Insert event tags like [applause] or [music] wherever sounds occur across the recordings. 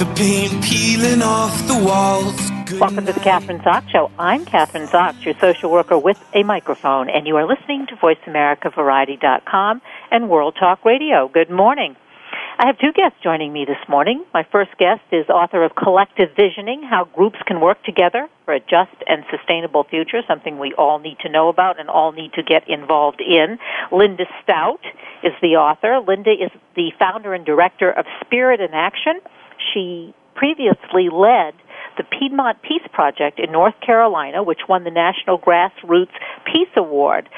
the paint peeling off the walls. Welcome to the Kathryn Zox Show. I'm Kathryn Zox, your social worker with a microphone, and you are listening to VoiceAmericaVariety.com and World Talk Radio. Good morning. I have two guests joining me this morning. My first guest is author of Collective Visioning, How Groups Can Work Together for a Just and Sustainable Future, something we all need to know about and all need to get involved in. Linda Stout is the author. Linda is the founder and director of Spirit in Action. She previously led the Piedmont Peace Project in North Carolina, which won the National Grassroots Peace Award.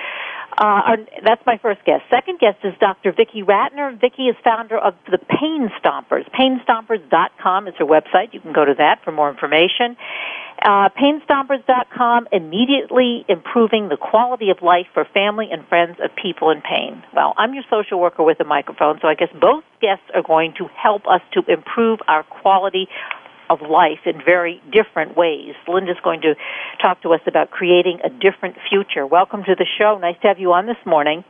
Uh, that's my first guest. Second guest is Dr. Vicki Ratner. Vicki is founder of the Pain Stompers. PainStompers.com is her website. You can go to that for more information. Uh, PainStompers.com, immediately improving the quality of life for family and friends of people in pain. Well, I'm your social worker with a microphone, so I guess both guests are going to help us to improve our quality of life in very different ways. Linda's going to talk to us about creating a different future. Welcome to the show. Nice to have you on this morning.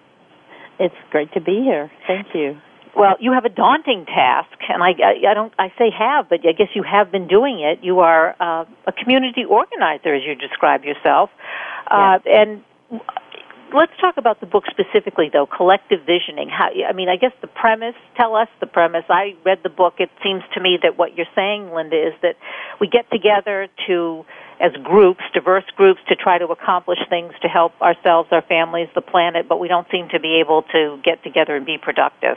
It's great to be here. Thank you. Well, you have a daunting task, and I, I, I don't, I say have, but I guess you have been doing it. You are uh, a community organizer, as you describe yourself, uh, and let's talk about the book specifically, though. Collective visioning. How, I mean, I guess the premise. Tell us the premise. I read the book. It seems to me that what you're saying, Linda, is that we get together to, as groups, diverse groups, to try to accomplish things to help ourselves, our families, the planet, but we don't seem to be able to get together and be productive.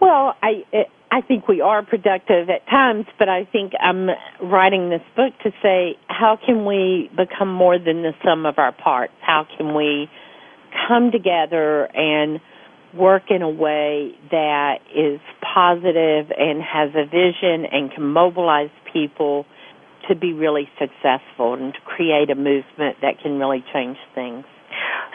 Well, I I think we are productive at times, but I think I'm writing this book to say how can we become more than the sum of our parts? How can we come together and work in a way that is positive and has a vision and can mobilize people to be really successful and to create a movement that can really change things.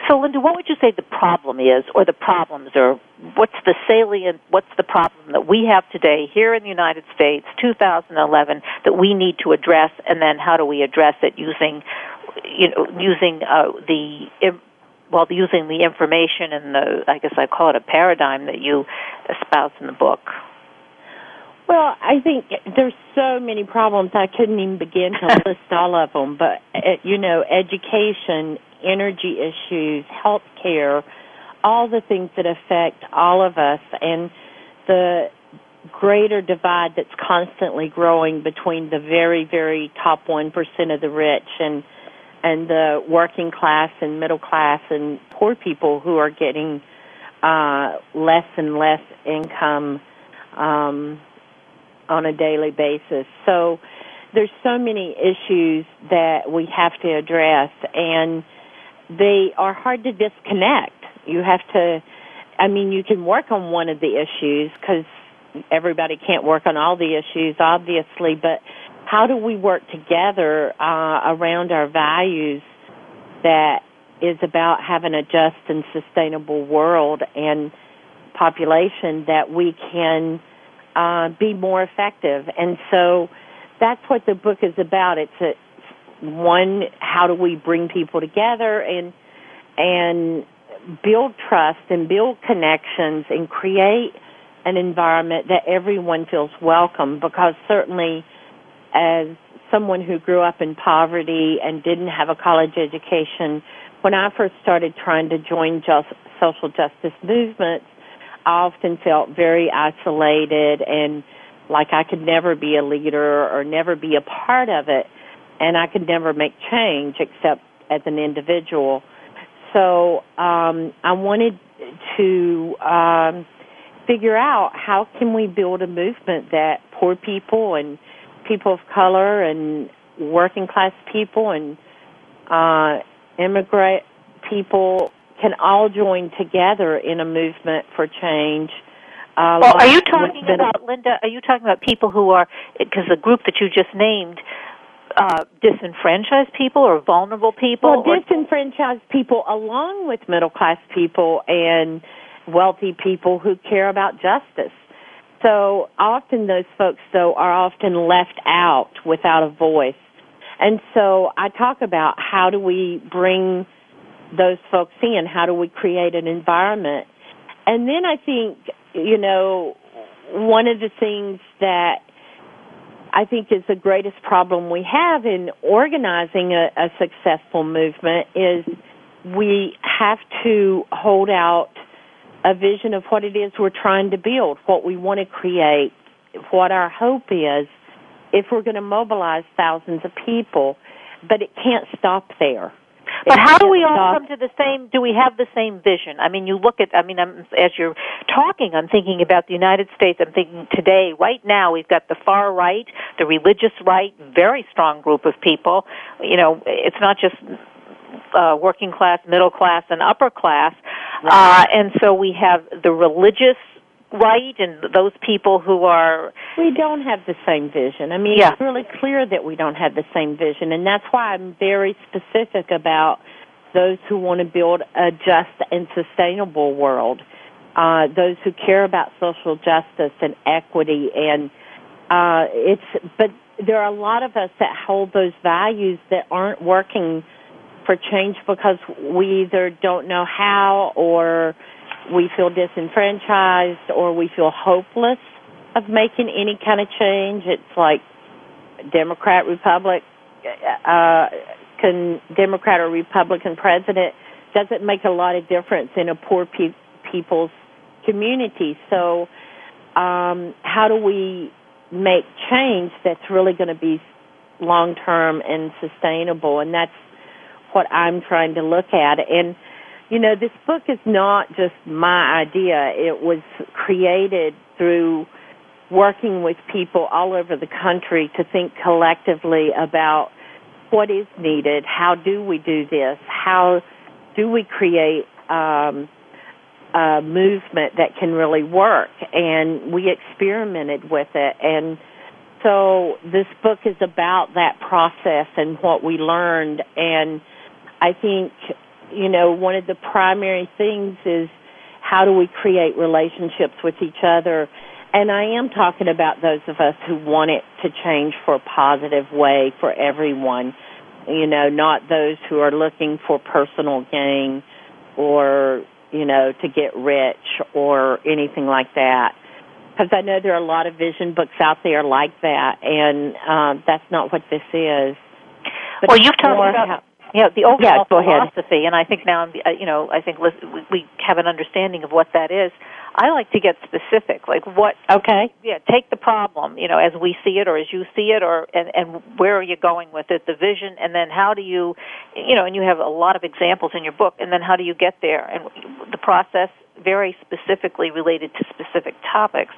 So, Linda, what would you say the problem is, or the problems, or what's the salient, what's the problem that we have today here in the United States, 2011, that we need to address, and then how do we address it using, you know, using uh, the well, using the information and the, I guess I call it a paradigm that you espouse in the book. Well, I think there's so many problems I couldn't even begin to [laughs] list all of them. But uh, you know, education energy issues, health care, all the things that affect all of us, and the greater divide that's constantly growing between the very, very top 1% of the rich and and the working class and middle class and poor people who are getting uh, less and less income um, on a daily basis. So there's so many issues that we have to address, and they are hard to disconnect. You have to, I mean, you can work on one of the issues because everybody can't work on all the issues, obviously, but how do we work together uh, around our values that is about having a just and sustainable world and population that we can uh, be more effective? And so that's what the book is about. It's a, one, how do we bring people together and and build trust and build connections and create an environment that everyone feels welcome? Because certainly as someone who grew up in poverty and didn't have a college education when I first started trying to join just social justice movements I often felt very isolated and like I could never be a leader or never be a part of it, and I could never make change except as an individual. So um, I wanted to um, figure out how can we build a movement that poor people and people of color and working class people and uh, immigrant people can all join together in a movement for change. Uh, well, are you talking about Linda? Are you talking about people who are because the group that you just named? Uh, disenfranchised people or vulnerable people? Well, disenfranchised people along with middle class people and wealthy people who care about justice. So often those folks, though, are often left out without a voice. And so I talk about how do we bring those folks in? How do we create an environment? And then I think, you know, one of the things that I think is the greatest problem we have in organizing a, a successful movement is we have to hold out a vision of what it is we're trying to build, what we want to create, what our hope is, if we're going to mobilize thousands of people. But it can't stop there. But how do we all come to the same? Do we have the same vision? I mean, you look at. I mean, I'm, as you're talking, I'm thinking about the United States. I'm thinking today, right now, we've got the far right, the religious right, very strong group of people. You know, it's not just uh, working class, middle class, and upper class. Right. Uh, and so we have the religious right and those people who are we don't have the same vision i mean yeah. it's really clear that we don't have the same vision and that's why i'm very specific about those who want to build a just and sustainable world uh those who care about social justice and equity and uh it's but there are a lot of us that hold those values that aren't working for change because we either don't know how or we feel disenfranchised or we feel hopeless of making any kind of change. It's like Democrat, Republic, uh, can Democrat or Republican president doesn't make a lot of difference in a poor pe- people's community. So, um, how do we make change that's really going to be long term and sustainable? And that's what I'm trying to look at. And, you know, this book is not just my idea. It was created through working with people all over the country to think collectively about what is needed, how do we do this, how do we create um, a movement that can really work, and we experimented with it. And so this book is about that process and what we learned and I think, you know, one of the primary things is how do we create relationships with each other? And I am talking about those of us who want it to change for a positive way for everyone. You know, not those who are looking for personal gain or, you know, to get rich or anything like that. Because I know there are a lot of vision books out there like that, and um, that's not what this is. But well, you've talked about how, yeah, the overall yeah, philosophy, and I think now, uh, you know, I think we have an understanding of what that is. I like to get specific, like what. Okay. Yeah, take the problem, you know, as we see it, or as you see it, or and, and where are you going with it, the vision, and then how do you, you know, and you have a lot of examples in your book, and then how do you get there, and the process very specifically related to specific topics.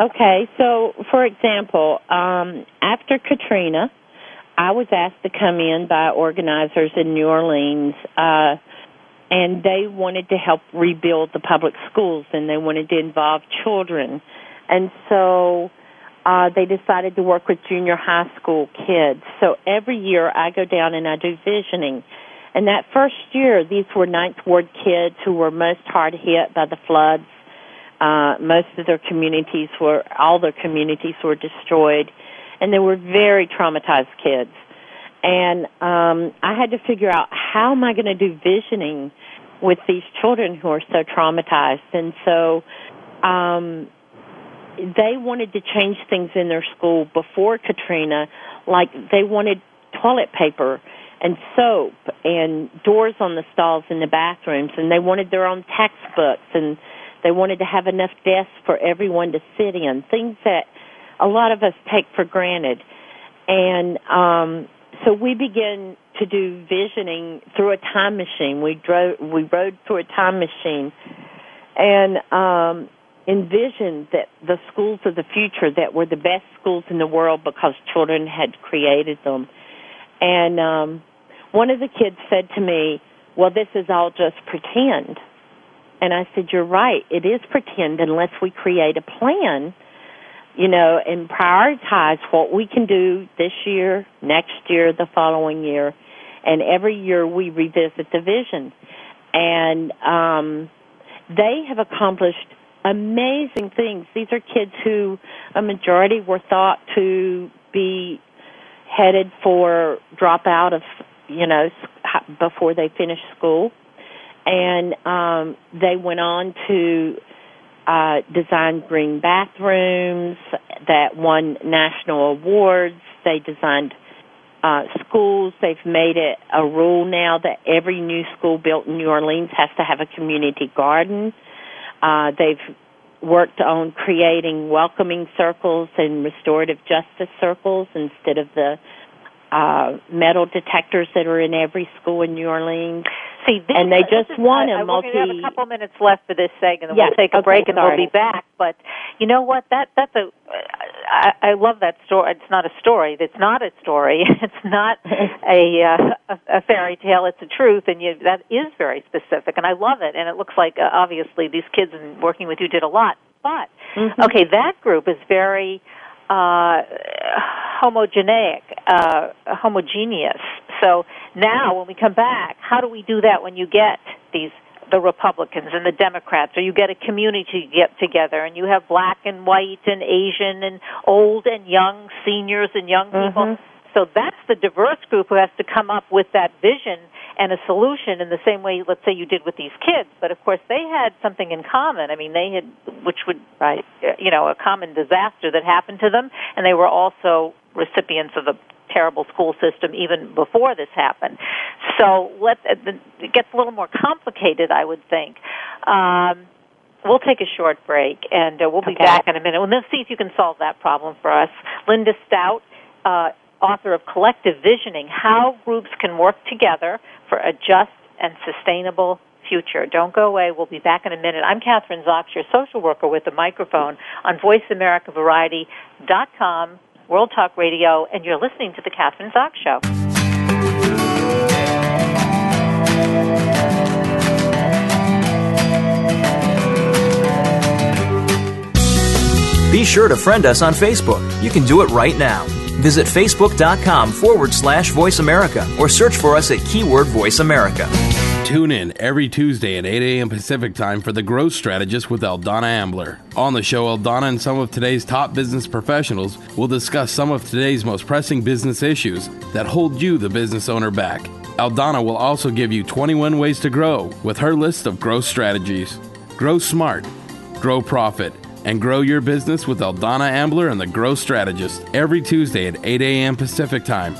Okay, so for example, um, after Katrina I was asked to come in by organizers in New Orleans, uh, and they wanted to help rebuild the public schools, and they wanted to involve children, and so uh, they decided to work with junior high school kids. So every year I go down and I do visioning. And that first year, these were Ninth Ward kids who were most hard hit by the floods. Uh, most of their communities were, all their communities were destroyed and they were very traumatized kids. And um, I had to figure out how am I going to do visioning with these children who are so traumatized. And so um, they wanted to change things in their school before Katrina, like they wanted toilet paper and soap and doors on the stalls in the bathrooms, and they wanted their own textbooks and They wanted to have enough desks for everyone to sit in, things that a lot of us take for granted. And um, so we began to do visioning through a time machine. We drove, we rode through a time machine, and um, envisioned that the schools of the future that were the best schools in the world because children had created them. And um, one of the kids said to me, "Well, this is all just pretend." And I said, "You're right. It is pretend unless we create a plan." You know, and prioritize what we can do this year, next year, the following year, and every year we revisit the vision. And um, they have accomplished amazing things. These are kids who a majority were thought to be headed for dropout of, you know, before they finished school. And um, they went on to uh, designed green bathrooms that won national awards. They designed uh, schools. They've made it a rule now that every new school built in New Orleans has to have a community garden. Uh, they've worked on creating welcoming circles and restorative justice circles instead of the uh, metal detectors that are in every school in New Orleans. See, this, and they just is, won a multi. We're going to have a couple minutes left for this segment, and yes, we'll take a okay, break, and sorry. we'll be back. But you know what? That that's a. I, I love that story. It's not a story. It's not a story. [laughs] It's not a, uh, a a fairy tale. It's a truth, and you, that is very specific, and I love it. And it looks like uh, obviously these kids and working with you did a lot. But mm-hmm. okay, that group is very uh, homogeneic, uh, homogeneous. So now, when we come back, how do we do that when you get these the Republicans and the Democrats, or you get a community get together and you have black and white and Asian and old and young, seniors and young people. Mm-hmm. So that's the diverse group who has to come up with that vision and a solution in the same way, let's say you did with these kids. But of course, they had something in common. I mean, they had, which would, right, you know, a common disaster that happened to them, and they were also recipients of the terrible school system even before this happened. So let it gets a little more complicated, I would think. Um, we'll take a short break, and uh, we'll be Okay. back in a minute. We'll then see if you can solve that problem for us. Linda Stout. Uh, author of Collective Visioning How Groups Can Work Together for a Just and Sustainable Future. Don't go away. We'll be back in a minute. I'm Kathryn Zox, your social worker with the microphone on VoiceAmericaVariety.com, World Talk Radio, and you're listening to The Kathryn Zox Show. Be sure to friend us on Facebook. You can do it right now. Visit facebook.com forward slash voice America or search for us at keyword voice America. Tune in every Tuesday at 8 a.m. Pacific time for The Growth Strategist with Eldana Ambler. On the show, Eldana and some of today's top business professionals will discuss some of today's most pressing business issues that hold you, the business owner, back. Eldana will also give you 21 ways to grow with her list of growth strategies. Grow smart, grow profit, and grow your business with Eldana Ambler and the Growth Strategist every Tuesday at 8 a.m. Pacific time,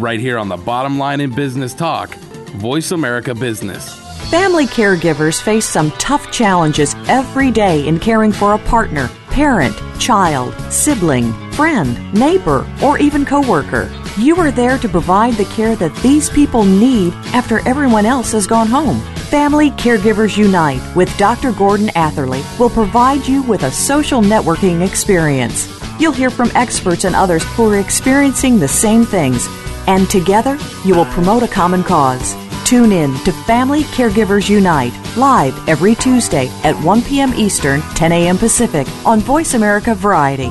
right here on the Bottom Line in Business Talk, Voice America Business. Family caregivers face some tough challenges every day in caring for a partner, parent, child, sibling, friend, neighbor, or even coworker. You are there to provide the care that these people need after everyone else has gone home. Family Caregivers Unite with Dr. Gordon Atherley will provide you with a social networking experience. You'll hear from experts and others who are experiencing the same things, and together you will promote a common cause. Tune in to Family Caregivers Unite live every Tuesday at 1 p.m. Eastern, 10 a.m. Pacific on Voice America Variety.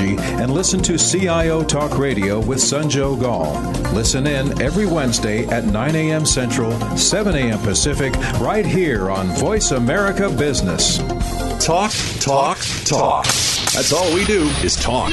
technology and listen to CIO Talk Radio with Sanjog Aul. Listen in every Wednesday at 9 a.m. Central, 7 a.m. Pacific, right here on Voice America Business. Talk, talk, talk. That's all we do is talk.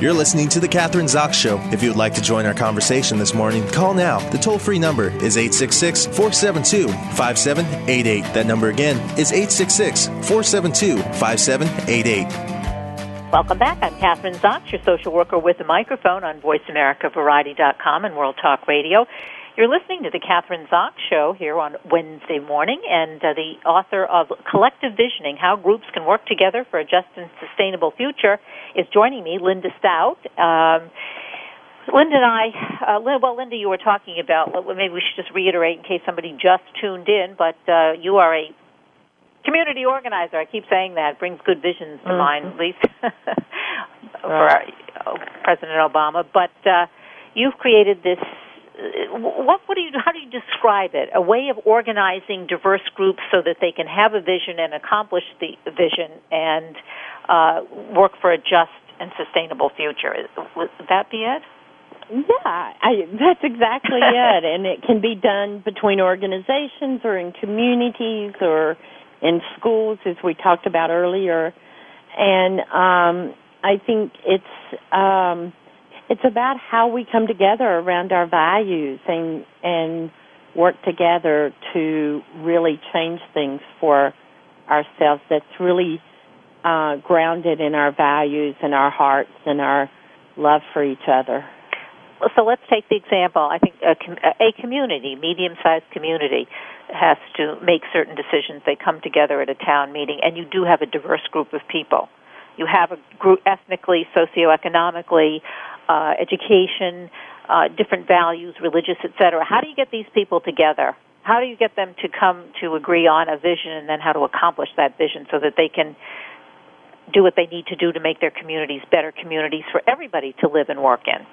You're listening to The Kathryn Zox Show. If you would like to join our conversation this morning, call now. The toll free number is 866 472 5788. That number again is 866 472 5788. Welcome back. I'm Kathryn Zox, your social worker with a microphone on VoiceAmericaVariety.com and World Talk Radio. You're listening to the Kathryn Zox Show here on Wednesday morning, and uh, the author of Collective Visioning How Groups Can Work Together for a Just and Sustainable Future is joining me, Linda Stout. Um, Linda and I, uh, well, Linda, you were talking about, maybe we should just reiterate in case somebody just tuned in, but uh, you are a community organizer. I keep saying that. Brings good visions to mm-hmm. mind, at least [laughs] for right. uh, President Obama. But uh, you've created this what, what do you, how do you describe it? A way of organizing diverse groups so that they can have a vision and accomplish the vision and uh, work for a just and sustainable future. Would that be it? Yeah, I, that's exactly [laughs] it. And it can be done between organizations or in communities or in schools, as we talked about earlier. And um, I think it's um, it's about how we come together around our values and and work together to really change things for ourselves that's really uh, grounded in our values and our hearts and our love for each other. So let's take the example. I think a, a community, medium-sized community, has to make certain decisions. They come together at a town meeting, and you do have a diverse group of people. You have a group ethnically, socioeconomically, uh, education, uh, different values, religious, etc. How do you get these people together? How do you get them to come to agree on a vision and then how to accomplish that vision so that they can do what they need to do to make their communities better communities for everybody to live and work in?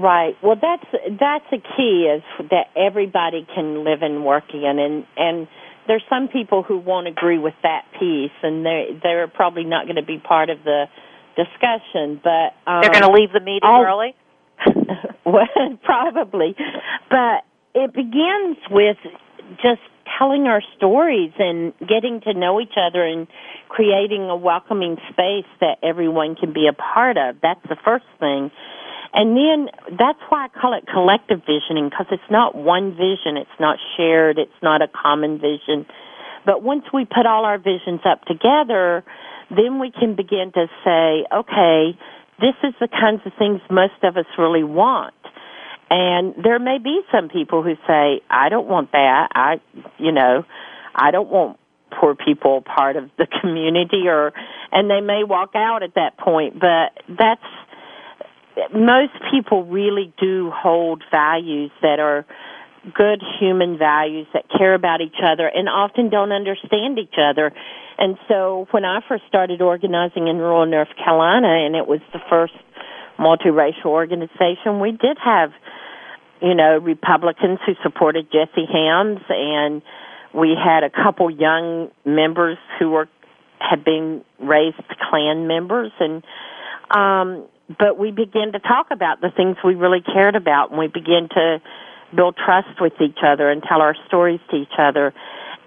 Right. Well, that's that's a key is that everybody can live and work in, and and there's some people who won't agree with that piece, and they they're probably not going to be part of the discussion, but um, they're going to leave the meeting I'll, early. [laughs] well, [laughs] probably, but it begins with just telling our stories and getting to know each other and creating a welcoming space that everyone can be a part of. That's the first thing. And then that's why I call it collective visioning because it's not one vision, it's not shared, it's not a common vision. But once we put all our visions up together, then we can begin to say, okay, this is the kinds of things most of us really want. And there may be some people who say, I don't want that. I, you know, I don't want poor people part of the [laughs] community or, and they may walk out at that point, but that's, most people really do hold values that are good human values that care about each other and often don't understand each other. And so when I first started organizing in rural North Carolina, and it was the first multiracial organization, we did have, you know, Republicans who supported Jesse Helms, and we had a couple young members who were had been raised Klan members, and um, but we began to talk about the things we really cared about, and we began to build trust with each other and tell our stories to each other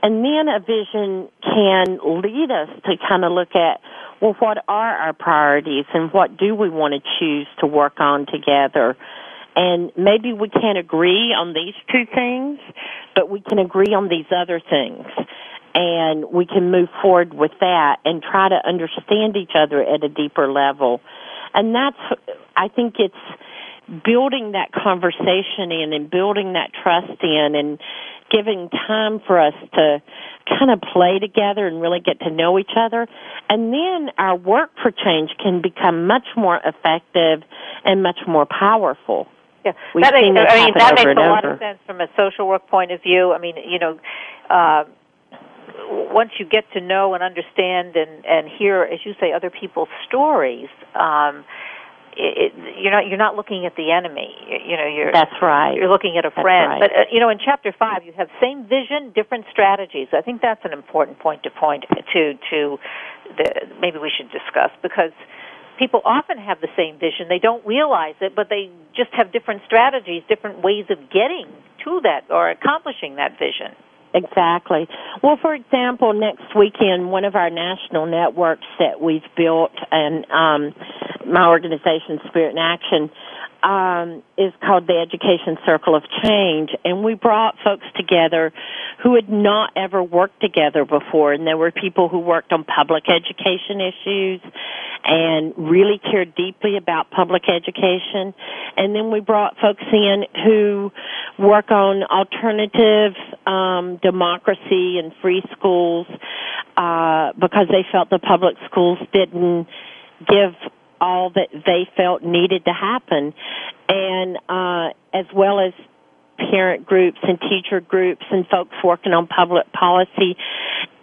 and then a vision can lead us to kind of look at, well, what are our priorities and what do we want to choose to work on together? And maybe we can't agree on these two things, but we can agree on these other things. And we can move forward with that and try to understand each other at a deeper level. And that's, I think it's building that conversation in and building that trust in and giving time for us to kind of play together and really get to know each other. And then our work for change can become much more effective and much more powerful. Yeah, that makes, I mean that makes a lot of sense from a social work point of view. I mean, you know, uh, once you get to know and understand and and hear, as you say, other people's stories. Um, it, it, you're not you're not looking at the enemy. You, you know, you're that's right. You're looking at a friend. right. But uh, you know, in chapter five, you have same vision, different strategies. I think that's an important point to point to to the maybe we should discuss because people often have the same vision. They don't realize it, but they just have different strategies, different ways of getting to that or accomplishing that vision. Exactly. Well, for example, next weekend, one of our national networks that we've built, and um, my organization, Spirit in Action, um, is called the Education Circle of Change, and we brought folks together who had not ever worked together before, and there were people who worked on public education issues and really cared deeply about public education, and then we brought folks in who work on alternative um, democracy and free schools uh, because they felt the public schools didn't give all that they felt needed to happen, and uh, as well as parent groups and teacher groups and folks working on public policy.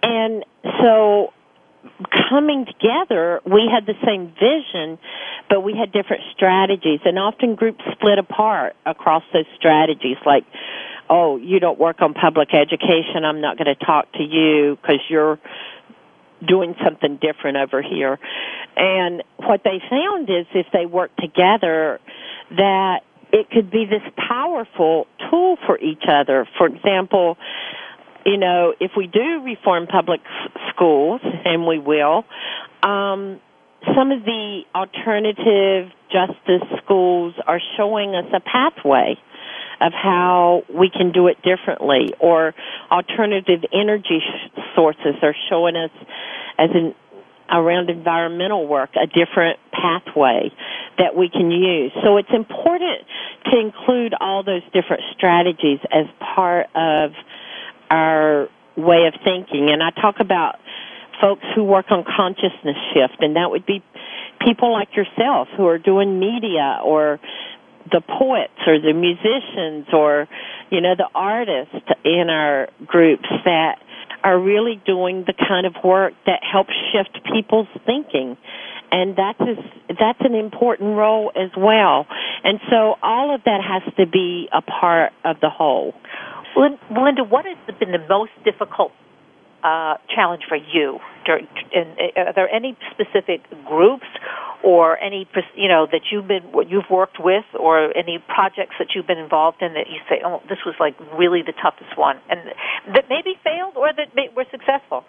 And so coming together, we had the same vision, but we had different strategies, and often groups split apart across those strategies, like, oh, you don't work on public education, I'm not going to talk to you because you're doing something different over here. And what they found is if they work together, that it could be this powerful tool for each other. For example, you know, if we do reform public schools, and we will, um, some of the alternative justice schools are showing us a pathway of how we can do it differently, or alternative energy sources are showing us as in around environmental work a different pathway that we can use. So it's important to include all those different strategies as part of our way of thinking. And I talk about folks who work on consciousness shift, and that would be people like yourself who are doing media or the poets or the musicians or you know the artists in our groups that are really doing the kind of work that helps shift people's thinking. And that's that's an important role as well. And so all of that has to be a part of the whole. Lin- Linda, what has been the most difficult uh, challenge for you? Uh, are there any specific groups or any you know that you've been you've worked with, or any projects that you've been involved in that you say, oh, this was like really the toughest one, and that maybe failed or that were successful?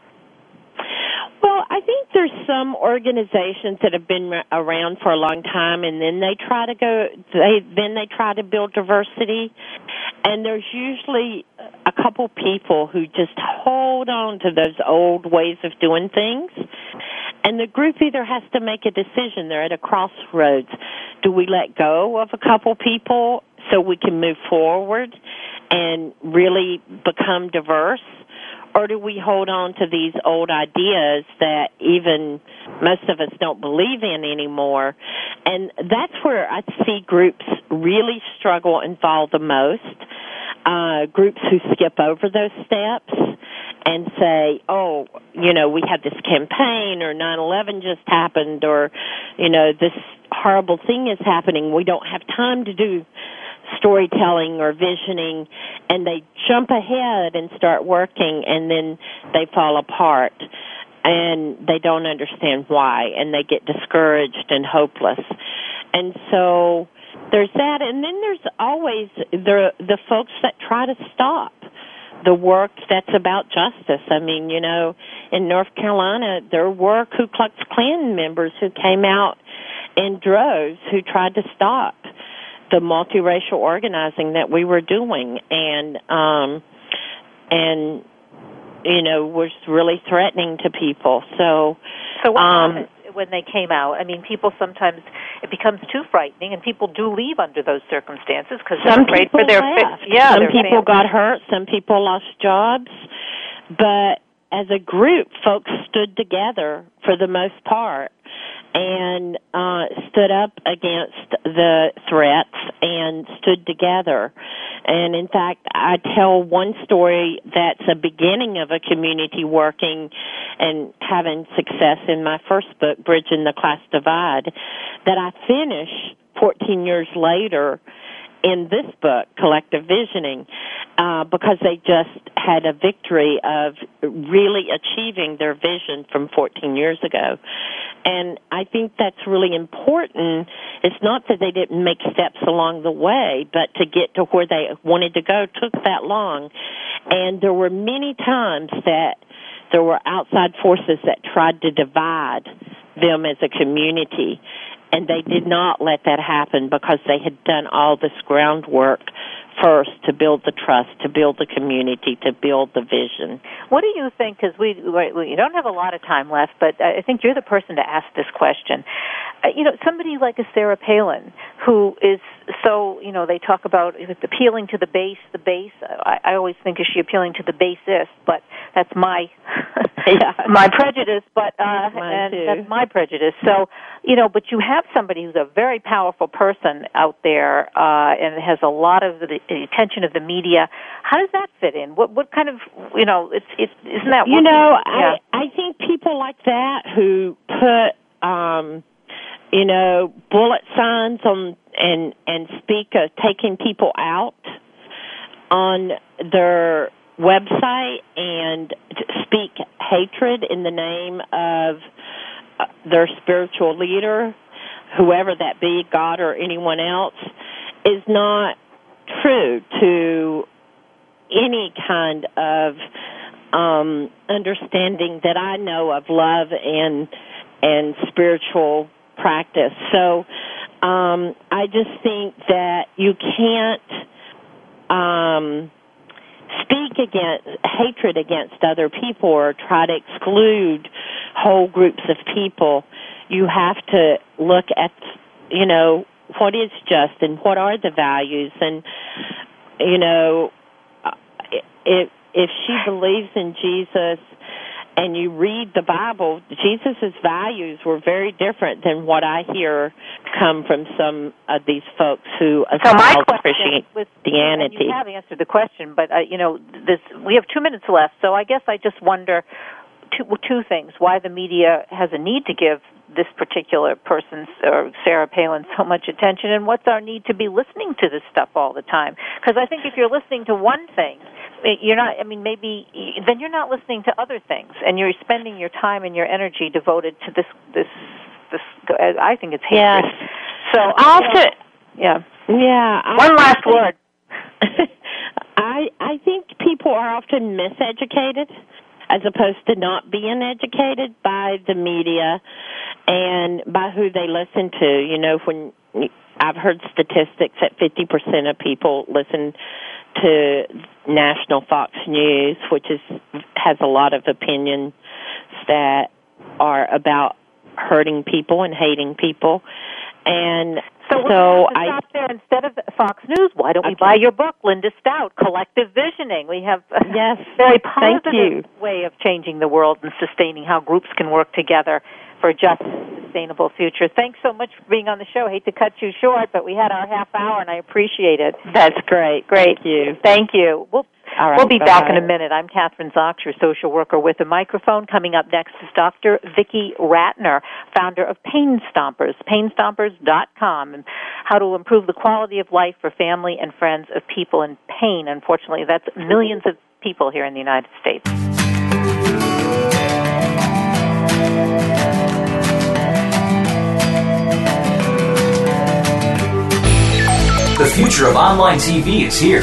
Well, I think there's some organizations that have been around for a long time, and then they try to go. They then they try to build diversity, and there's usually a couple people who just hold on to those old ways of doing things, and the group either has to make a decision. They're at a crossroads. Do we let go of a couple people so we can move forward and really become diverse? or do we hold on to these old ideas that even most of us don't believe in anymore? And that's where I see groups really struggle and fall the most. Uh, groups who skip over those steps and say, oh, you know, we had this campaign or 9-11 just happened or, you know, this horrible thing is happening. We don't have time to do storytelling or visioning and they jump ahead and start working and then they fall apart and they don't understand why and they get discouraged and hopeless and so there's that. And then there's always the the folks that try to stop the work that's about justice. I mean, you know, in North Carolina, there were Ku Klux Klan members who came out in droves who tried to stop the multiracial organizing that we were doing. And um and you know was really threatening to people. So So what um happened when they came out? I mean, people sometimes it becomes too frightening, and people do leave under those circumstances because they're some afraid people for their left. fa- yeah. some people families. got hurt some people lost jobs but as a group folks stood together for the most part and uh stood up against the threats and stood together. And in fact, I tell one story that's a beginning of a community working and having success in my first book, Bridging the Class Divide, that I finish 14 years later in this book, Collective Visioning, uh, because they just had a victory of really achieving their vision from 14 years ago. And I think that's really important. It's not that they didn't make steps along the way, but to get to where they wanted to go took that long. And there were many times that there were outside forces that tried to divide them as a community and they did not let that happen because they had done all this groundwork first to build the trust, to build the community, to build the vision. What do you think? Because we, we don't have a lot of time left, but I think you're the person to ask this question. Uh, you know, somebody like a Sarah Palin, who is so, you know, they talk about appealing to the base, the base. I, I always think is she appealing to the basist, but that's my [laughs] yeah. my prejudice. But uh, and too. that's my prejudice. So, you know, but you have somebody who's a very powerful person out there, uh, and has a lot of the, the attention of the media. How does that fit in? What what kind of, you know, it's it's isn't that you know yeah. I I think people like that who put um you know bullet signs on and and speak of taking people out on their website and speak hatred in the name of their spiritual leader whoever that be god or anyone else is not true to any kind of um understanding that I know of love and and spiritual practice. So um I just think that you can't um speak against hatred against other people or try to exclude whole groups of people. You have to look at you know what is just and what are the values and you know if if she believes in Jesus and you read the Bible, Jesus' values were very different than what I hear come from some of these folks who So my question with Christianity. and you have answered the question, but uh, you know, this we have two minutes left, so I guess I just wonder two two things: why the media has a need to give this particular person or Sarah Palin so much attention, and what's our need to be listening to this stuff all the time? Because I think if you're listening to one thing, you're not. I mean, maybe then you're not listening to other things, and you're spending your time and your energy devoted to this this this. Uh, I think it's hatred. Yes. So Often, yeah. yeah. I- One last word. [laughs] I I think people are often miseducated as opposed to not being educated by the media and by who they listen to. You know, when I've heard statistics that 50% of people listen to national Fox News, which is has a lot of opinions that are about hurting people and hating people. And So, we're so gonna have to I stop there instead of Fox News. Why don't we Okay. buy your book, Linda Stout, Collective Visioning? We have a Yes, very positive way of changing the world and sustaining how groups can work together for a just sustainable future. Thanks so much for being on the show. I hate to cut you short, but we had our half hour, and I appreciate it. That's great. Great. Thank you. Thank you. We'll right, We'll be back in a minute. I'm Kathryn Zox, your social worker with a microphone. Coming up next is Dr. Vicki Ratner, founder of Pain Stompers, painstompers.com, and how to improve the quality of life for family and friends of people in pain. Unfortunately, that's millions of people here in the United States. Future of online TV is here.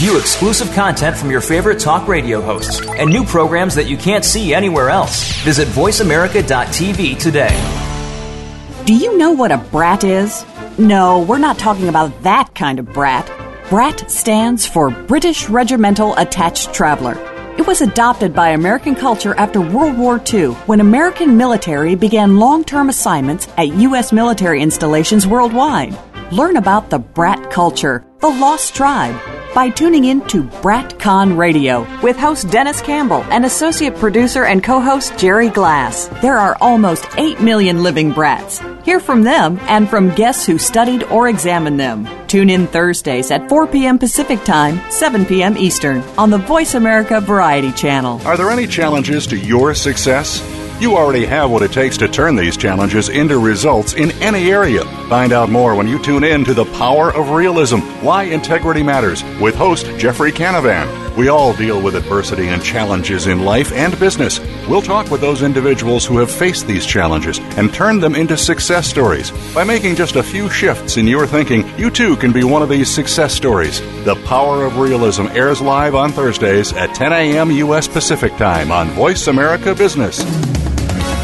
View exclusive content from your favorite talk radio hosts and new programs that you can't see anywhere else. Visit VoiceAmerica.tv today. Do you know what a brat is? No, we're not talking about that kind of brat. BRAT stands for British Regimental Attached Traveler. It was adopted by American culture after World War II when American military began long term assignments at U.S. military installations worldwide. Learn about the brat culture, the lost tribe, by tuning in to BratCon Radio with host Dennis Campbell and associate producer and co host Jerry Glass. There are almost 8 million living brats. Hear from them and from guests who studied or examined them. Tune in Thursdays at 4 p.m. Pacific Time, 7 p.m. Eastern on the Voice America Variety Channel. Are there any challenges to your success? You already have what it takes to turn these challenges into results in any area. Find out more when you tune in to The Power of Realism Why Integrity Matters with host Jeffrey Canavan. We all deal with adversity and challenges in life and business. We'll talk with those individuals who have faced these challenges and turned them into success stories. By making just a few shifts in your thinking, you too can be one of these success stories. The Power of Realism airs live on Thursdays at 10 a.m. U.S. Pacific Time on Voice America Business.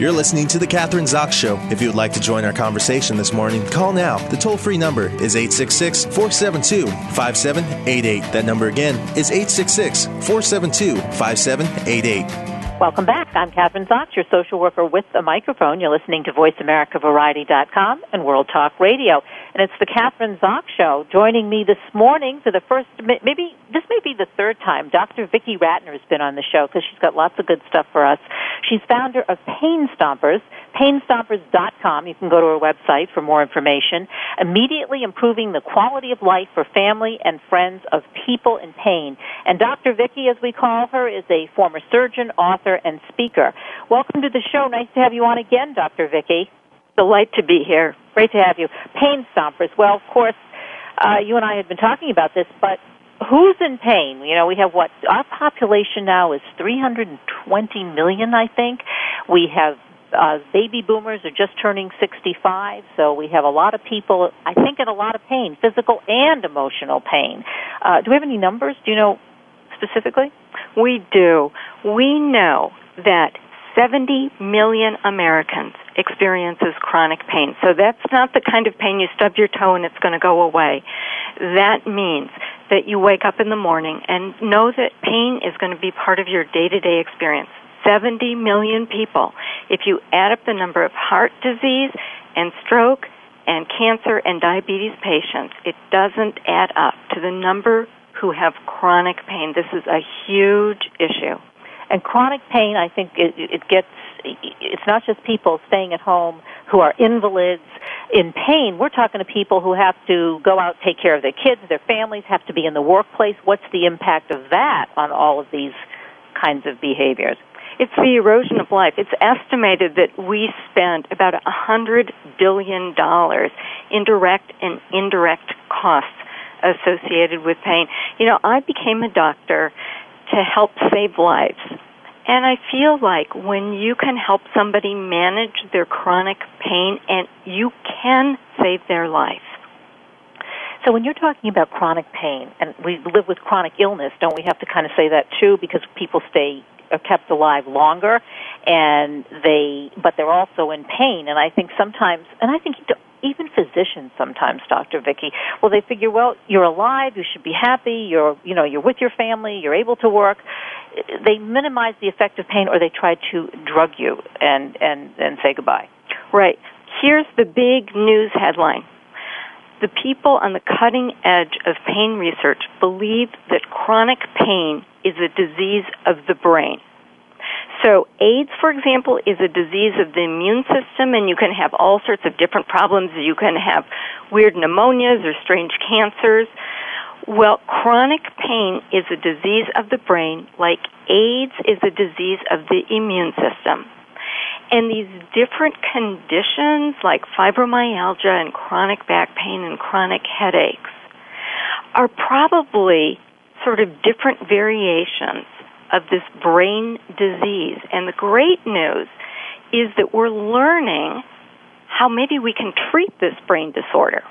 You're listening to The Kathryn Zox Show. If you would like to join our conversation this morning, call now. The toll free number is 866 472 5788. That number again is 866 472 5788. Welcome back. I'm Kathryn Zox, your social worker with a microphone. You're listening to VoiceAmericaVariety.com and World Talk Radio. And it's the Kathryn Zox Show. Joining me this morning for the first, maybe, this may be the third time, Dr. Vicki Rackner has been on the show because she's got lots of good stuff for us. She's founder of Pain Stompers, painstompers.com. You can go to our website for more information. Immediately improving the quality of life for family and friends of people in pain. And Dr. Vicki, as we call her, is a former surgeon, author, and speaker. Welcome to the show. Nice to have you on again, Dr. Vicki. Delight to be here. Great to have you. Pain Stompers. Well, of course, uh, you and I had been talking about this, but who's in pain? You know, we have what our population now is 320 million, I think. We have uh, baby boomers are just turning 65, so we have a lot of people, I think, in a lot of pain, physical and emotional pain. Uh, do we have any numbers? Do you know specifically? We do. We know that 70 million Americans experiences chronic pain. So that's not the kind of pain you stub your toe and it's going to go away. That means that you wake up in the morning and know that pain is going to be part of your day-to-day experience. 70 million people. If you add up the number of heart disease and stroke and cancer and diabetes patients, it doesn't add up to the number who have chronic pain. This is a huge issue. And chronic pain, I think it, it gets, it's not just people staying at home who are invalids in pain. We're talking to people who have to go out, take care of their kids, their families, have to be in the workplace. What's the impact of that on all of these kinds of behaviors? It's the erosion of life. It's estimated that we spend about a hundred billion dollars in direct and indirect costs associated with pain. You know, I became a doctor to help save lives. And I feel like when you can help somebody manage their chronic pain and you can save their life. So when you're talking about chronic pain, and we live with chronic illness, don't we have to kind of say that too because people stay are kept alive longer and they but they're also in pain and I think sometimes and I think even physicians sometimes, Dr. Vicki, well, they figure, well, you're alive, you should be happy, you're, you know, you're with your family, you're able to work. They minimize the effect of pain, or they try to drug you and and and say goodbye. Right. Here's the big news headline. The people on the cutting edge of pain research believe that chronic pain is a disease of the brain. So AIDS, for example, is a disease of the immune system and you can have all sorts of different problems. You can have weird pneumonias or strange cancers. Well, chronic pain is a disease of the brain like AIDS is a disease of the immune system. And these different conditions like fibromyalgia and chronic back pain and chronic headaches are probably sort of different variations of this brain disease. And the great news is that we're learning how maybe we can treat this brain disorder.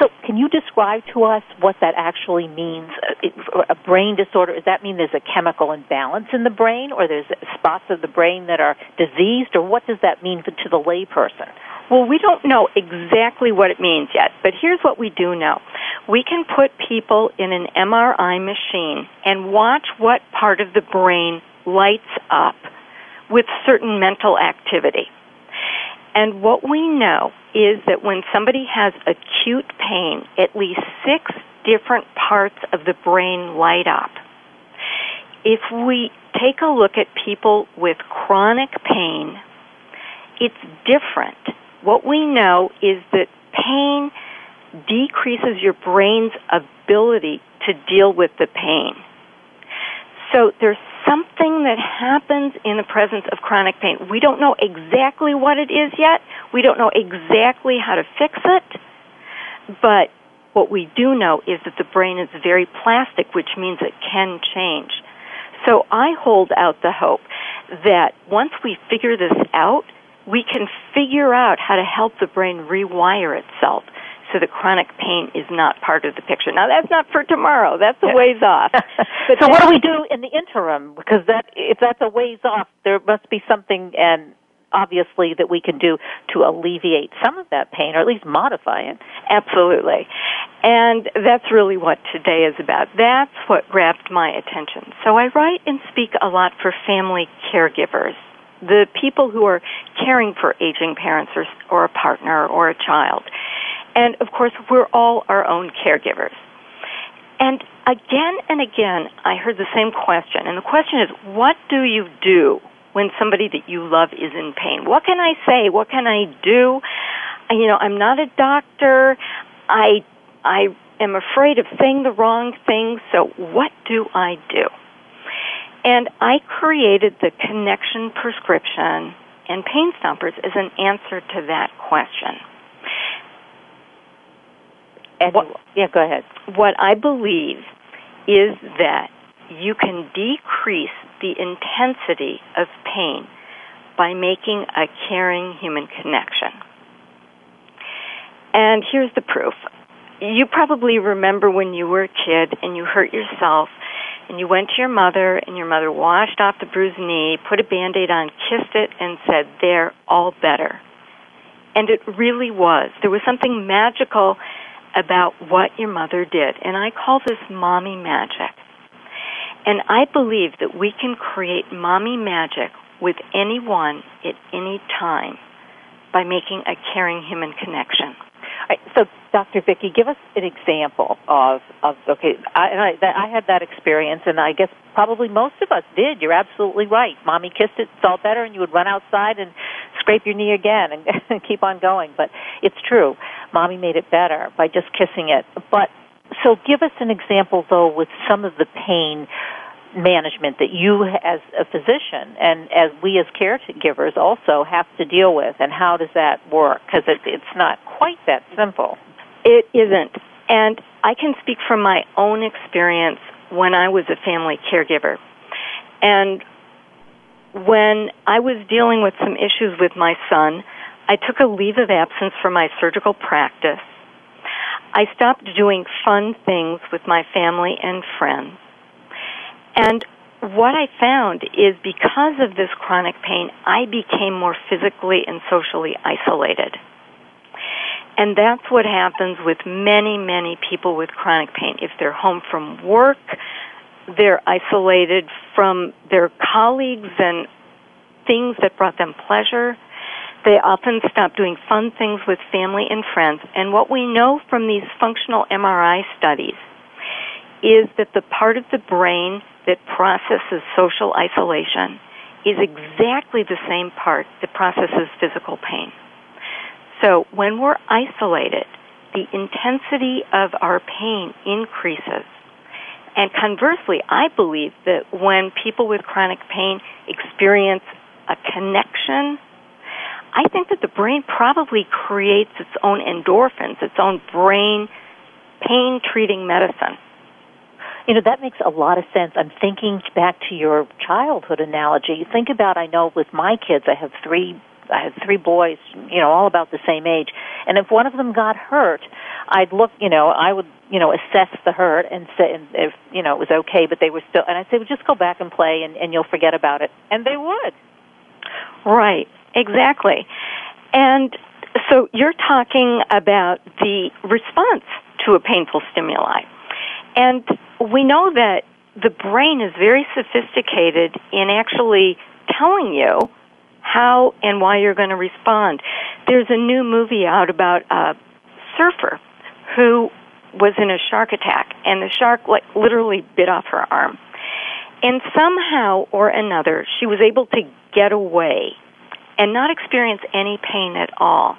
So, can you describe to us what that actually means? Uh, a brain disorder, does that mean there's a chemical imbalance in the brain, or there's spots of the brain that are diseased, or what does that mean to the layperson? Well, we don't know exactly what it means yet, but here's what we do know. We can put people in an MRI machine and watch what part of the brain lights up with certain mental activity. And what we know is that when somebody has acute pain, at least six different parts of the brain light up. If we take a look at people with chronic pain, it's different what we know is that pain decreases your brain's ability to deal with the pain. So there's something that happens in the presence of chronic pain. We don't know exactly what it is yet. We don't know exactly how to fix it. But what we do know is that the brain is very plastic, which means it can change. So I hold out the hope that once we figure this out, we can figure out how to help the brain rewire itself so that chronic pain is not part of the picture. Now that's not for tomorrow. That's a ways off. [laughs] But so what do we do in the interim? Because that if that's a ways off, there must be something and obviously that we can do to alleviate some of that pain or at least modify it. Absolutely. And that's really what today is about. That's what grabbed my attention. So I write and speak a lot for family caregivers the people who are caring for aging parents or, or a partner or a child. And of course, we're all our own caregivers. And again and again, I heard the same question. And the question is, what do you do when somebody that you love is in pain? What can I say? What can I do? You know, I'm not a doctor. I, I am afraid of saying the wrong thing. So what do I do? And I created the connection prescription and Pain Stompers as an answer to that question. And what, yeah, go ahead. What I believe is that you can decrease the intensity of pain by making a caring human connection. And here's the proof. You probably remember when you were a kid and you hurt yourself and you went to your mother and your mother washed off the bruised knee, put a band-aid on, kissed it and said, "They're all better." And it really was. There was something magical about what your mother did, and I call this mommy magic. And I believe that we can create mommy magic with anyone at any time by making a caring human connection. Right, so, Dr. Vicki, give us an example of, of okay, I, and I, that, I had that experience, and I guess probably most of us did. You're absolutely right. Mommy kissed it, it's all better, and you would run outside and scrape your knee again and, [laughs] and keep on going. But it's true. Mommy made it better by just kissing it. But so give us an example, though, with some of the pain management that you as a physician and as we as caregivers also have to deal with and how does that work because it, it's not quite that simple it isn't. And i can speak from my own experience when i was a family caregiver. And when i was dealing with some issues with my son i took a leave of absence from my surgical practice. I stopped doing fun things with my family and friends. And what I found is because of this chronic pain, I became more physically and socially isolated. And that's what happens with many, many people with chronic pain. If they're home from work, they're isolated from their colleagues and things that brought them pleasure. They often stop doing fun things with family and friends. And what we know from these functional MRI studies is that the part of the brain that processes social isolation is exactly the same part that processes physical pain. So when we're isolated, the intensity of our pain increases. And conversely, I believe that when people with chronic pain experience a connection, I think that the brain probably creates its own endorphins, its own brain pain treating medicine You know, that makes a lot of sense. I'm thinking back to your childhood analogy. Think about, I know with my kids, I have three I had three boys, you know, all about the same age. And if one of them got hurt, I'd look, you know, I would, you know, assess the hurt and say and if, you know, it was okay, but they were still, and I'd say, well, just go back and play and, and you'll forget about it. And they would. Right, exactly. And so you're talking about the response to a painful stimuli. And we know that the brain is very sophisticated in actually telling you how and why you're going to respond. There's a new movie out about a surfer who was in a shark attack, and the shark like literally bit off her arm. And somehow or another, she was able to get away and not experience any pain at all.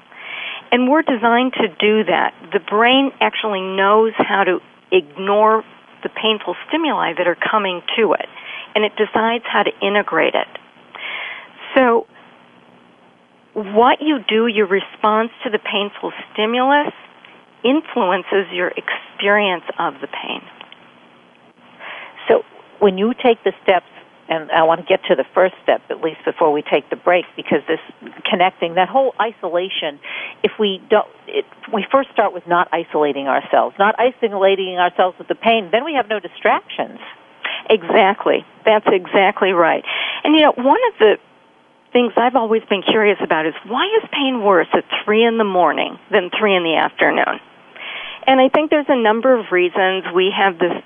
And we're designed to do that. The brain actually knows how to ignore the painful stimuli that are coming to it, and it decides how to integrate it. So, what you do, your response to the painful stimulus, influences your experience of the pain. So, when you take the steps, and I want to get to the first step at least before we take the break, because this connecting, that whole isolation, if we don't, it, we first start with not isolating ourselves, not isolating ourselves with the pain, then we have no distractions. Exactly. That's exactly right. And you know, one of the things I've always been curious about is why is pain worse at 3 in the morning than 3 in the afternoon? And I think there's a number of reasons. We have this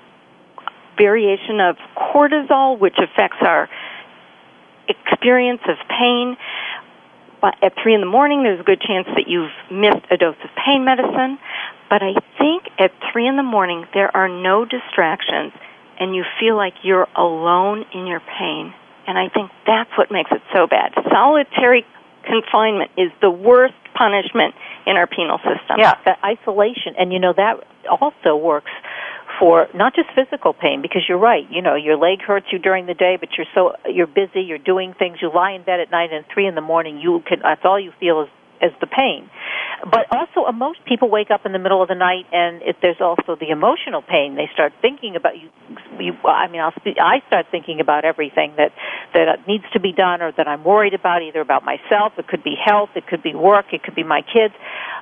variation of cortisol, which affects our experience of pain. But at 3 in the morning, there's a good chance that you've missed a dose of pain medicine. But I think at 3 in the morning, there are no distractions, and you feel like you're alone in your pain and I think that's what makes it so bad. Solitary confinement is the worst punishment in our penal system. Yeah, that isolation. And you know, that also works for not just physical pain because you're right you know your leg hurts you during the day but you're so you're busy you're doing things you lie in bed at night and three in the morning you can that's all you feel is as the pain. But also, uh, most people wake up in the middle of the night, and if there's also the emotional pain, they start thinking about you. you I mean, I'll I start thinking about everything that that needs to be done, or that I'm worried about, either about myself. It could be health, it could be work, it could be my kids.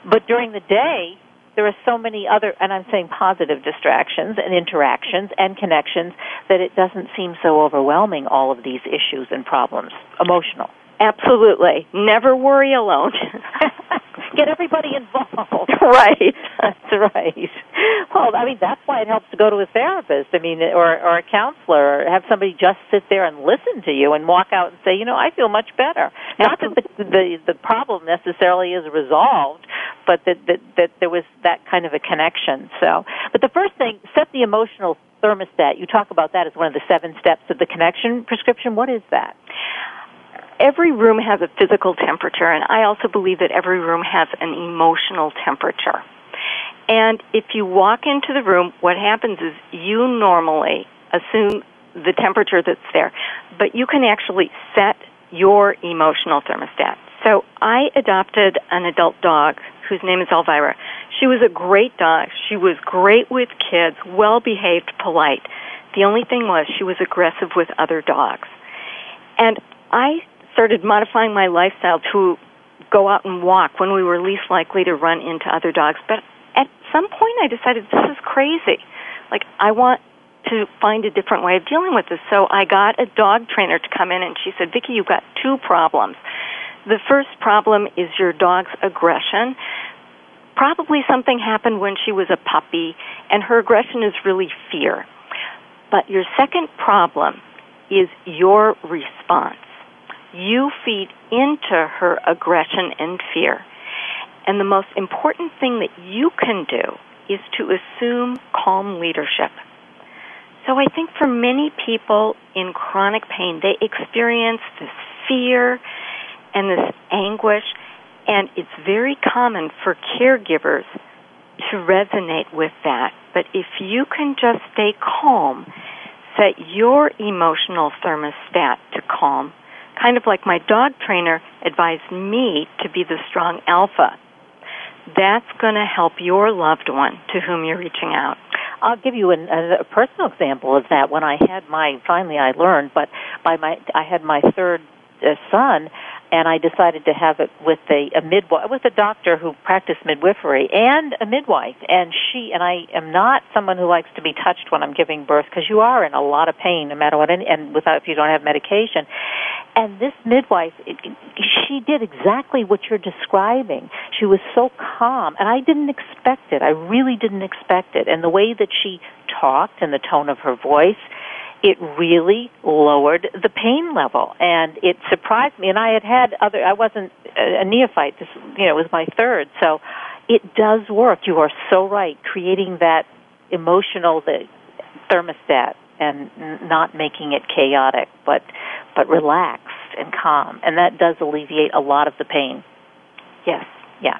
But during the day, there are so many other, and I'm saying positive distractions and interactions and connections that it doesn't seem so overwhelming. All of these issues and problems, emotional. Absolutely. Never worry alone. [laughs] Get everybody involved. [laughs] right. That's right. Well, I mean, that's why it helps to go to a therapist. I mean, or or a counselor, or have somebody just sit there and listen to you and walk out and say, you know, I feel much better. Not that the the, the problem necessarily is resolved, but that, that that there was that kind of a connection. So, but the first thing, set the emotional thermostat. You talk about that as one of the seven steps of the connection prescription. What is that? Every room has a physical temperature, and I also believe that every room has an emotional temperature. And if you walk into the room, what happens is you normally assume the temperature that's there, but you can actually set your emotional thermostat. So I adopted an adult dog whose name is Elvira. She was a great dog. She was great with kids, well behaved, polite. The only thing was she was aggressive with other dogs. And I started modifying my lifestyle to go out and walk when we were least likely to run into other dogs. But at some point, I decided this is crazy. Like, I want to find a different way of dealing with this. So I got a dog trainer to come in, and she said, Vicki, you've got two problems. The first problem is your dog's aggression. Probably something happened when she was a puppy, and her aggression is really fear. But your second problem is your response you feed into her aggression and fear. And the most important thing that you can do is to assume calm leadership. So I think for many people in chronic pain, they experience this fear and this anguish, and it's very common for caregivers to resonate with that. But if you can just stay calm, set your emotional thermostat to calm, kind of like my dog trainer advised me to be the strong alpha. That's going to help your loved one to whom you're reaching out. I'll give you an, a, personal example of that. When I had my, finally I learned, but by my, I had my third uh, son, and I decided to have it with a, a midwife, with a doctor who practiced midwifery and a midwife. And she and I am not someone who likes to be touched when I'm giving birth because you are in a lot of pain no matter what, and, and without if you don't have medication. And this midwife, she did exactly what you're describing. She was so calm, and I didn't expect it. I really didn't expect it. And the way that she talked and the tone of her voice it really lowered the pain level. And it surprised me. And i had had other i wasn't a neophyte. This you know was my third. So it does work. You are so right. Creating that emotional the thermostat and not making it chaotic but but relaxed and calm. And that does alleviate a lot of the pain. Yes. Yeah.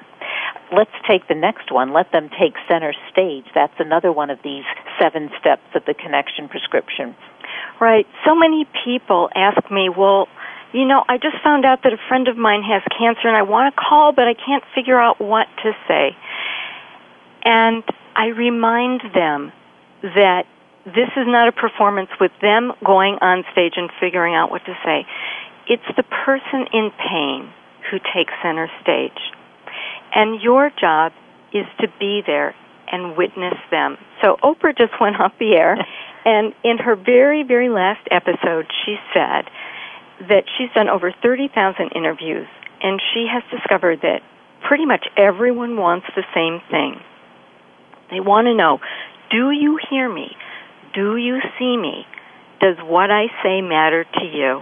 Let's take the next one. Let them take center stage. That's another one of these seven steps of the connection prescription. Right. So many people ask me, well, you know, I just found out that a friend of mine has cancer and I want to call, but I can't figure out what to say. And I remind them that this is not a performance with them going on stage and figuring out what to say. It's the person in pain who takes center stage. And your job is to be there and witness them. So Oprah just [laughs] went off the air, [laughs] and in her very, very last episode, she said that she's done over 30,000 interviews, and she has discovered that pretty much everyone wants the same thing. They want to know do you hear me? Do you see me? Does what I say matter to you?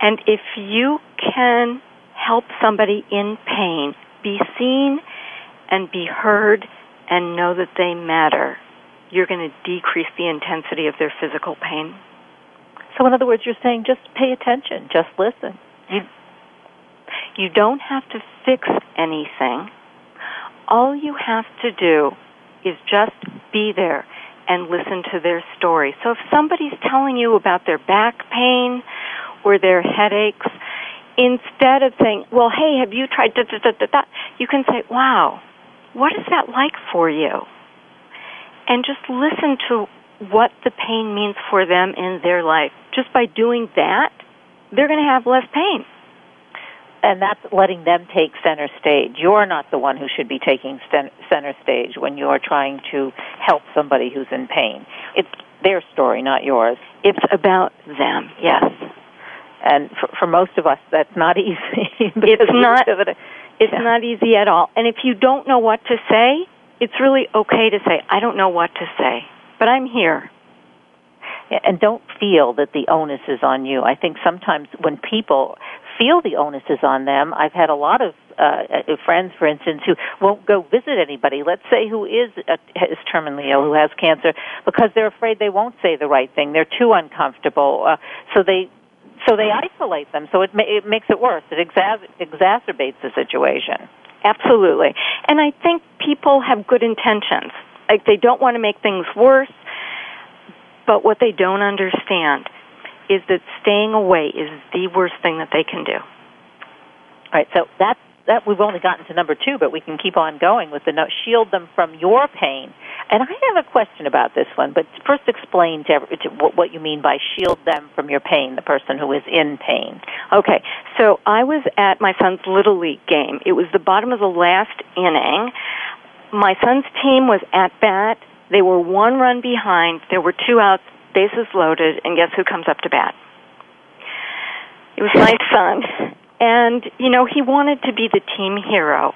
And if you can help somebody in pain be seen and be heard and know that they matter, you're going to decrease the intensity of their physical pain. So, in other words, you're saying just pay attention, just listen. You, you don't have to fix anything. All you have to do is just be there and listen to their story. So, if somebody's telling you about their back pain or their headaches, instead of saying, well, hey, have you tried da, da, da, da, da, you can say, wow, what is that like for you? And just listen to what the pain means for them in their life. Just by doing that, they're going to have less pain. And that's letting them take center stage. You're not the one who should be taking center stage when you're trying to help somebody who's in pain. It's their story, not yours. It's about them, yes and for, for most of us that's not [laughs] easy it's not it, it's yeah. not easy at all and if you don't know what to say it's really okay to say i don't know what to say but i'm here and don't feel that the onus is on you i think sometimes when people feel the onus is on them i've had a lot of uh, uh friends, for instance, who won't go visit anybody. Let's say who is uh, is terminally ill, who has cancer, because they're afraid they won't say the right thing. They're too uncomfortable, uh, so they so they isolate them. So it, ma- it makes it worse. It exa- exacerbates the situation. Absolutely. And I think people have good intentions. Like they don't want to make things worse, but what they don't understand is that staying away is the worst thing that they can do. All right, so that's that we've only gotten to number two, but we can keep on going with the note. Shield them from your pain. And I have a question about this one, but first explain to, to what you mean by shield them from your pain, the person who is in pain. Okay, so I was at my son's Little League game. It was the bottom of the last inning. My son's team was at bat. They were one run behind. There were two outs, bases loaded, and guess who comes up to bat? It was my son. And, you know, he wanted to be the team hero.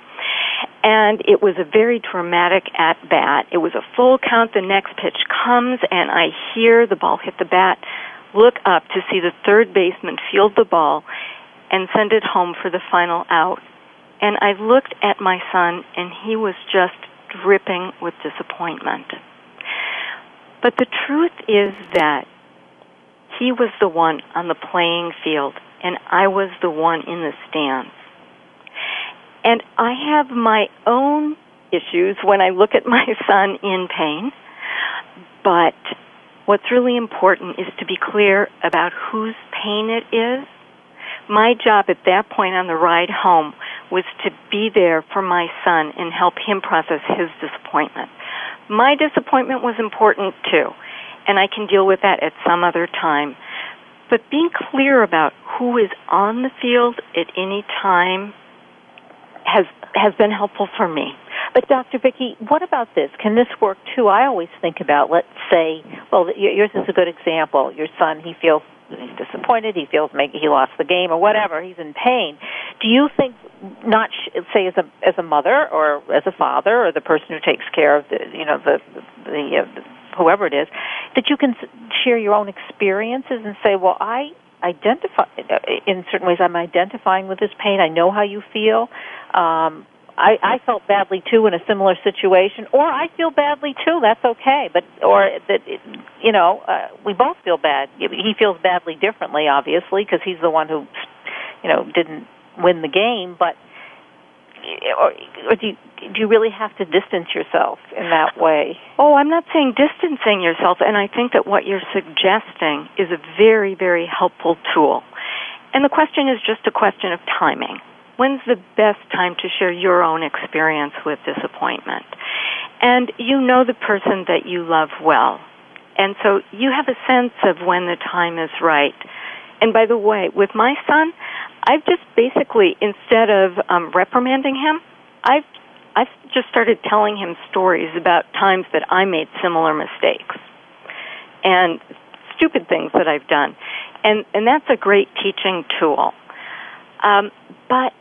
And it was a very dramatic at bat. It was a full count. The next pitch comes, and I hear the ball hit the bat, look up to see the third baseman field the ball and send it home for the final out. And I looked at my son, and he was just dripping with disappointment. But the truth is that he was the one on the playing field and I was the one in the stands. And I have my own issues when I look at [laughs] my son in pain, but what's really important is to be clear about whose pain it is. My job at that point on the ride home was to be there for my son and help him process his disappointment. My disappointment was important too, and I can deal with that at some other time. But being clear about who is on the field at any time has has been helpful for me. But Dr. Vicki, what about this? Can this work too? I always think about, let's say, well, yours is a good example. Your son, he feels he's disappointed. He feels maybe he lost the game or whatever. He's in pain. Do you think, not say as a as a mother or as a father or the person who takes care of the you know the the, uh, whoever it is, that you can share your own experiences and say, well, I identify in certain ways. I'm identifying with this pain. I know how you feel. Um, I, I felt badly too in a similar situation, or I feel badly too. That's okay, but or that you know uh, we both feel bad. He feels badly differently, obviously, because he's the one who you know didn't win the game. But or, or do you, do you really have to distance yourself in that way? Oh, I'm not saying distancing yourself, and I think that what you're suggesting is a very, very helpful tool. And the question is just a question of timing. When's the best time to share your own experience with disappointment? And you know the person that you love well. And so you have a sense of when the time is right. And by the way, with my son, I've just basically, instead of um, reprimanding him, I've I've just started telling him stories about times that I made similar mistakes and stupid things that I've done, and and that's a great teaching tool. Um, but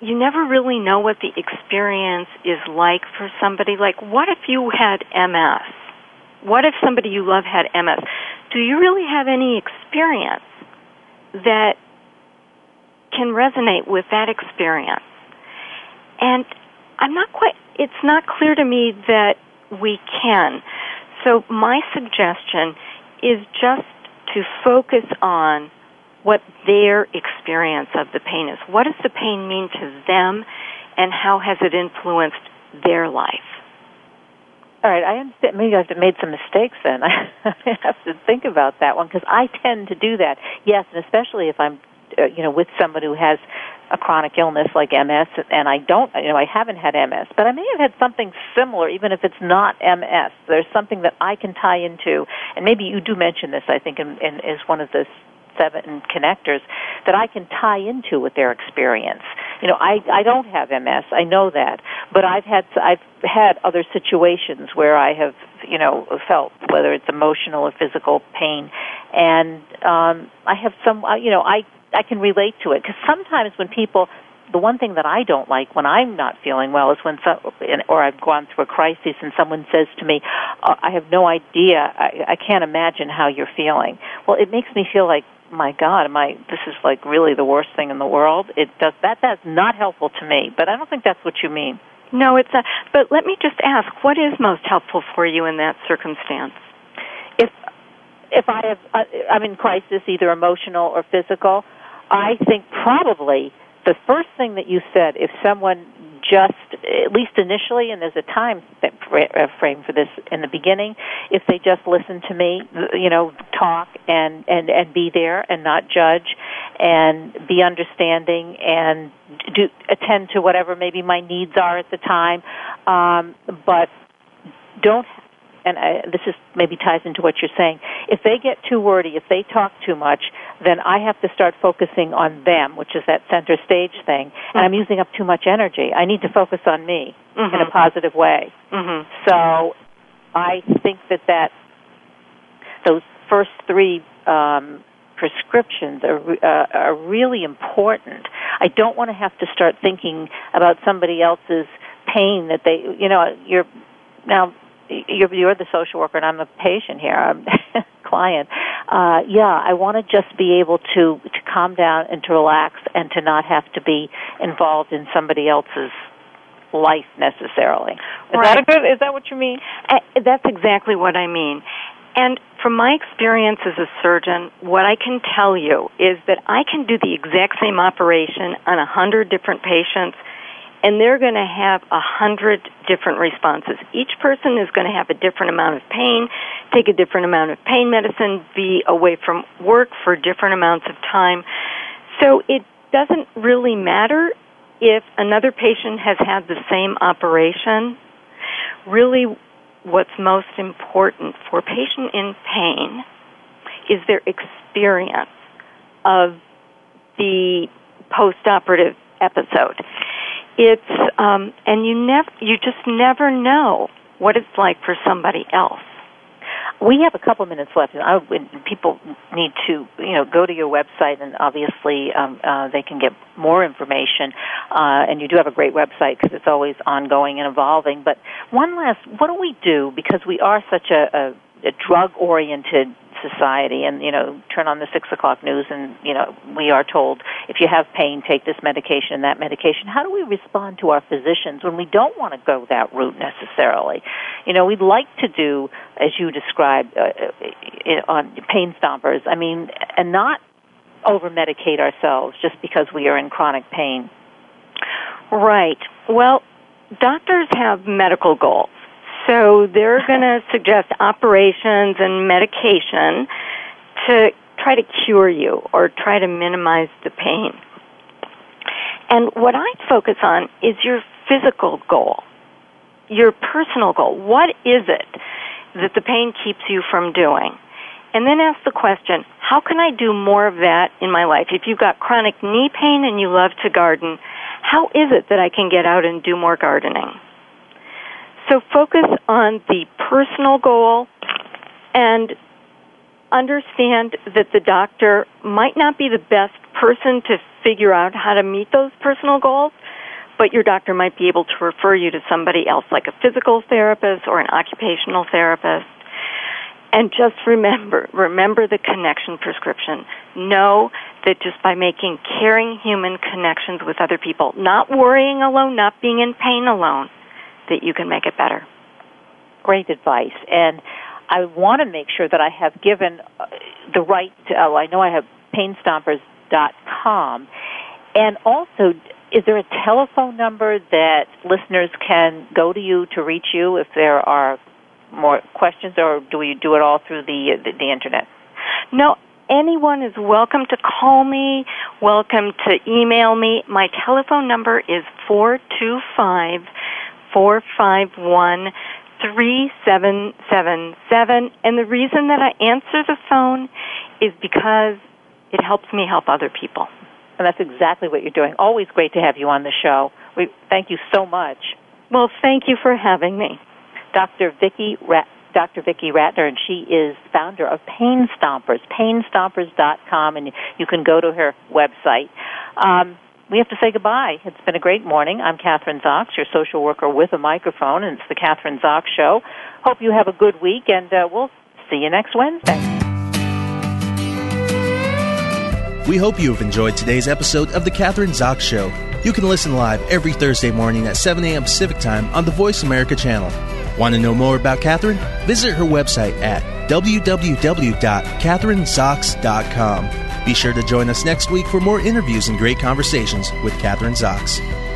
you never really know what the experience is like for somebody. Like, what if you had MS? What if somebody you love had MS? Do you really have any experience that can resonate with that experience? And I'm not quite, it's not clear to me that we can. So my suggestion is just to focus on what their experience of the pain is. What does the pain mean to them, and how has it influenced their life? All right, I understand. Maybe I've made some mistakes then. [laughs] I have to think about that one because I tend to do that. Yes, and especially if I'm, you know, with somebody who has a chronic illness like MS, and I don't, you know, I haven't had MS, but I may have had something similar, even if it's not MS. There's something that I can tie into, and maybe you do mention this. I think in, in is one of the seven connectors that I can tie into with their experience. You know, I I don't have MS. I know that, but I've had I've had other situations where I have you know felt whether it's emotional or physical pain, and um, I have some you know I I can relate to it because sometimes when people the one thing that I don't like when I'm not feeling well is when some, or I've gone through a crisis and someone says to me, oh, "I have no idea. I, I can't imagine how you're feeling." Well, it makes me feel like my God, am I? This is like really the worst thing in the world. It does that. That's not helpful to me. But I don't think that's what you mean. No, it's not. But let me just ask, what is most helpful for you in that circumstance? If if I have, uh, I'm in crisis, either emotional or physical, I think probably the first thing that you said, if someone just, at least initially, and there's a time uh, frame for this in the beginning, if they just listen to me, you know, talk and, and, and be there and not judge and be understanding and do attend to whatever maybe my needs are at the time, um, but don't and I, this is maybe ties into what you're saying. If they get too wordy, if they talk too much, then I have to start focusing on them, which is that center stage thing, and I'm using up too much energy. I need to focus on me mm-hmm. in a positive way. Mm-hmm. So I think that that those first three um, prescriptions are uh, are really important. I don't want to have to start thinking about somebody else's pain that they, you know, you're now you're, you're the social worker and I'm the patient here, I'm [laughs] client. Uh, yeah, I want to just be able to to calm down and to relax and to not have to be involved in somebody else's life necessarily. Is right. that a good? Is that what you mean? Uh, that's exactly what I mean. And from my experience as a surgeon, what I can tell you is that I can do the exact same operation on a hundred different patients and they're going to have a hundred different responses. Each person is going to have a different amount of pain, take a different amount of pain medicine, be away from work for different amounts of time. So it doesn't really matter if another patient has had the same operation. really what's most important for a patient in pain is their experience of the postoperative episode. It's um, and you never you just never know what it's like for somebody else. We have a couple minutes left, and I, people need to, you know, go to your website, and obviously um, uh, they can get more information. Uh, and you do have a great website because it's always ongoing and evolving. But one last, what do we do because we are such a, a, a drug-oriented society and you know turn on the six o'clock news and you know we are told if you have pain take this medication and that medication. How do we respond to our physicians when we don't want to go that route necessarily? You know we'd like to do as you described uh, uh on Pain Stompers i mean and not over medicate ourselves just because we are in chronic pain. Right. Well doctors have medical goals so they're [laughs] going to suggest operations and medication to try to cure you or try to minimize the pain. And what I focus on is your physical goal, your personal goal. What is it that the pain keeps you from doing? And then ask the question, how can I do more of that in my life? If you've got chronic knee pain and you love to garden, how is it that I can get out and do more gardening? So focus on the personal goal and understand that the doctor might not be the best person to figure out how to meet those personal goals, but your doctor might be able to refer you to somebody else, like a physical therapist or an occupational therapist. And just remember, remember the connection prescription. Know that just by making caring human connections with other people, not worrying alone, not being in pain alone, that you can make it better. Great advice. And I want to make sure that I have given uh, the right to, oh, I know I have painstompers.com. And also, is there a telephone number that listeners can go to you to reach you if there are more questions, or do we do it all through the, the, the internet? No, anyone is welcome to call me, welcome to email me. My telephone number is 425 451 3777. And the reason that I answer the phone is because it helps me help other people. And that's exactly what you're doing. Always great to have you on the show. We thank you so much. Well, thank you for having me. Dr. Vicki Rat- Dr. Vicki Rackner, and she is founder of Pain Stompers, painstompers.com, and you can go to her website. Um, we have to say goodbye. It's been a great morning. I'm Kathryn Zox, your social worker with a microphone, and it's the Kathryn Zox Show. Hope you have a good week, and uh, we'll see you next Wednesday. We hope you have enjoyed today's episode of the Kathryn Zox Show. You can listen live every Thursday morning at 7 a.m. Pacific Time on the Voice America channel. Want to know more about Kathryn? Visit her website at www.kathrynzox.com. Be sure to join us next week for more interviews and great conversations with Kathryn Zox.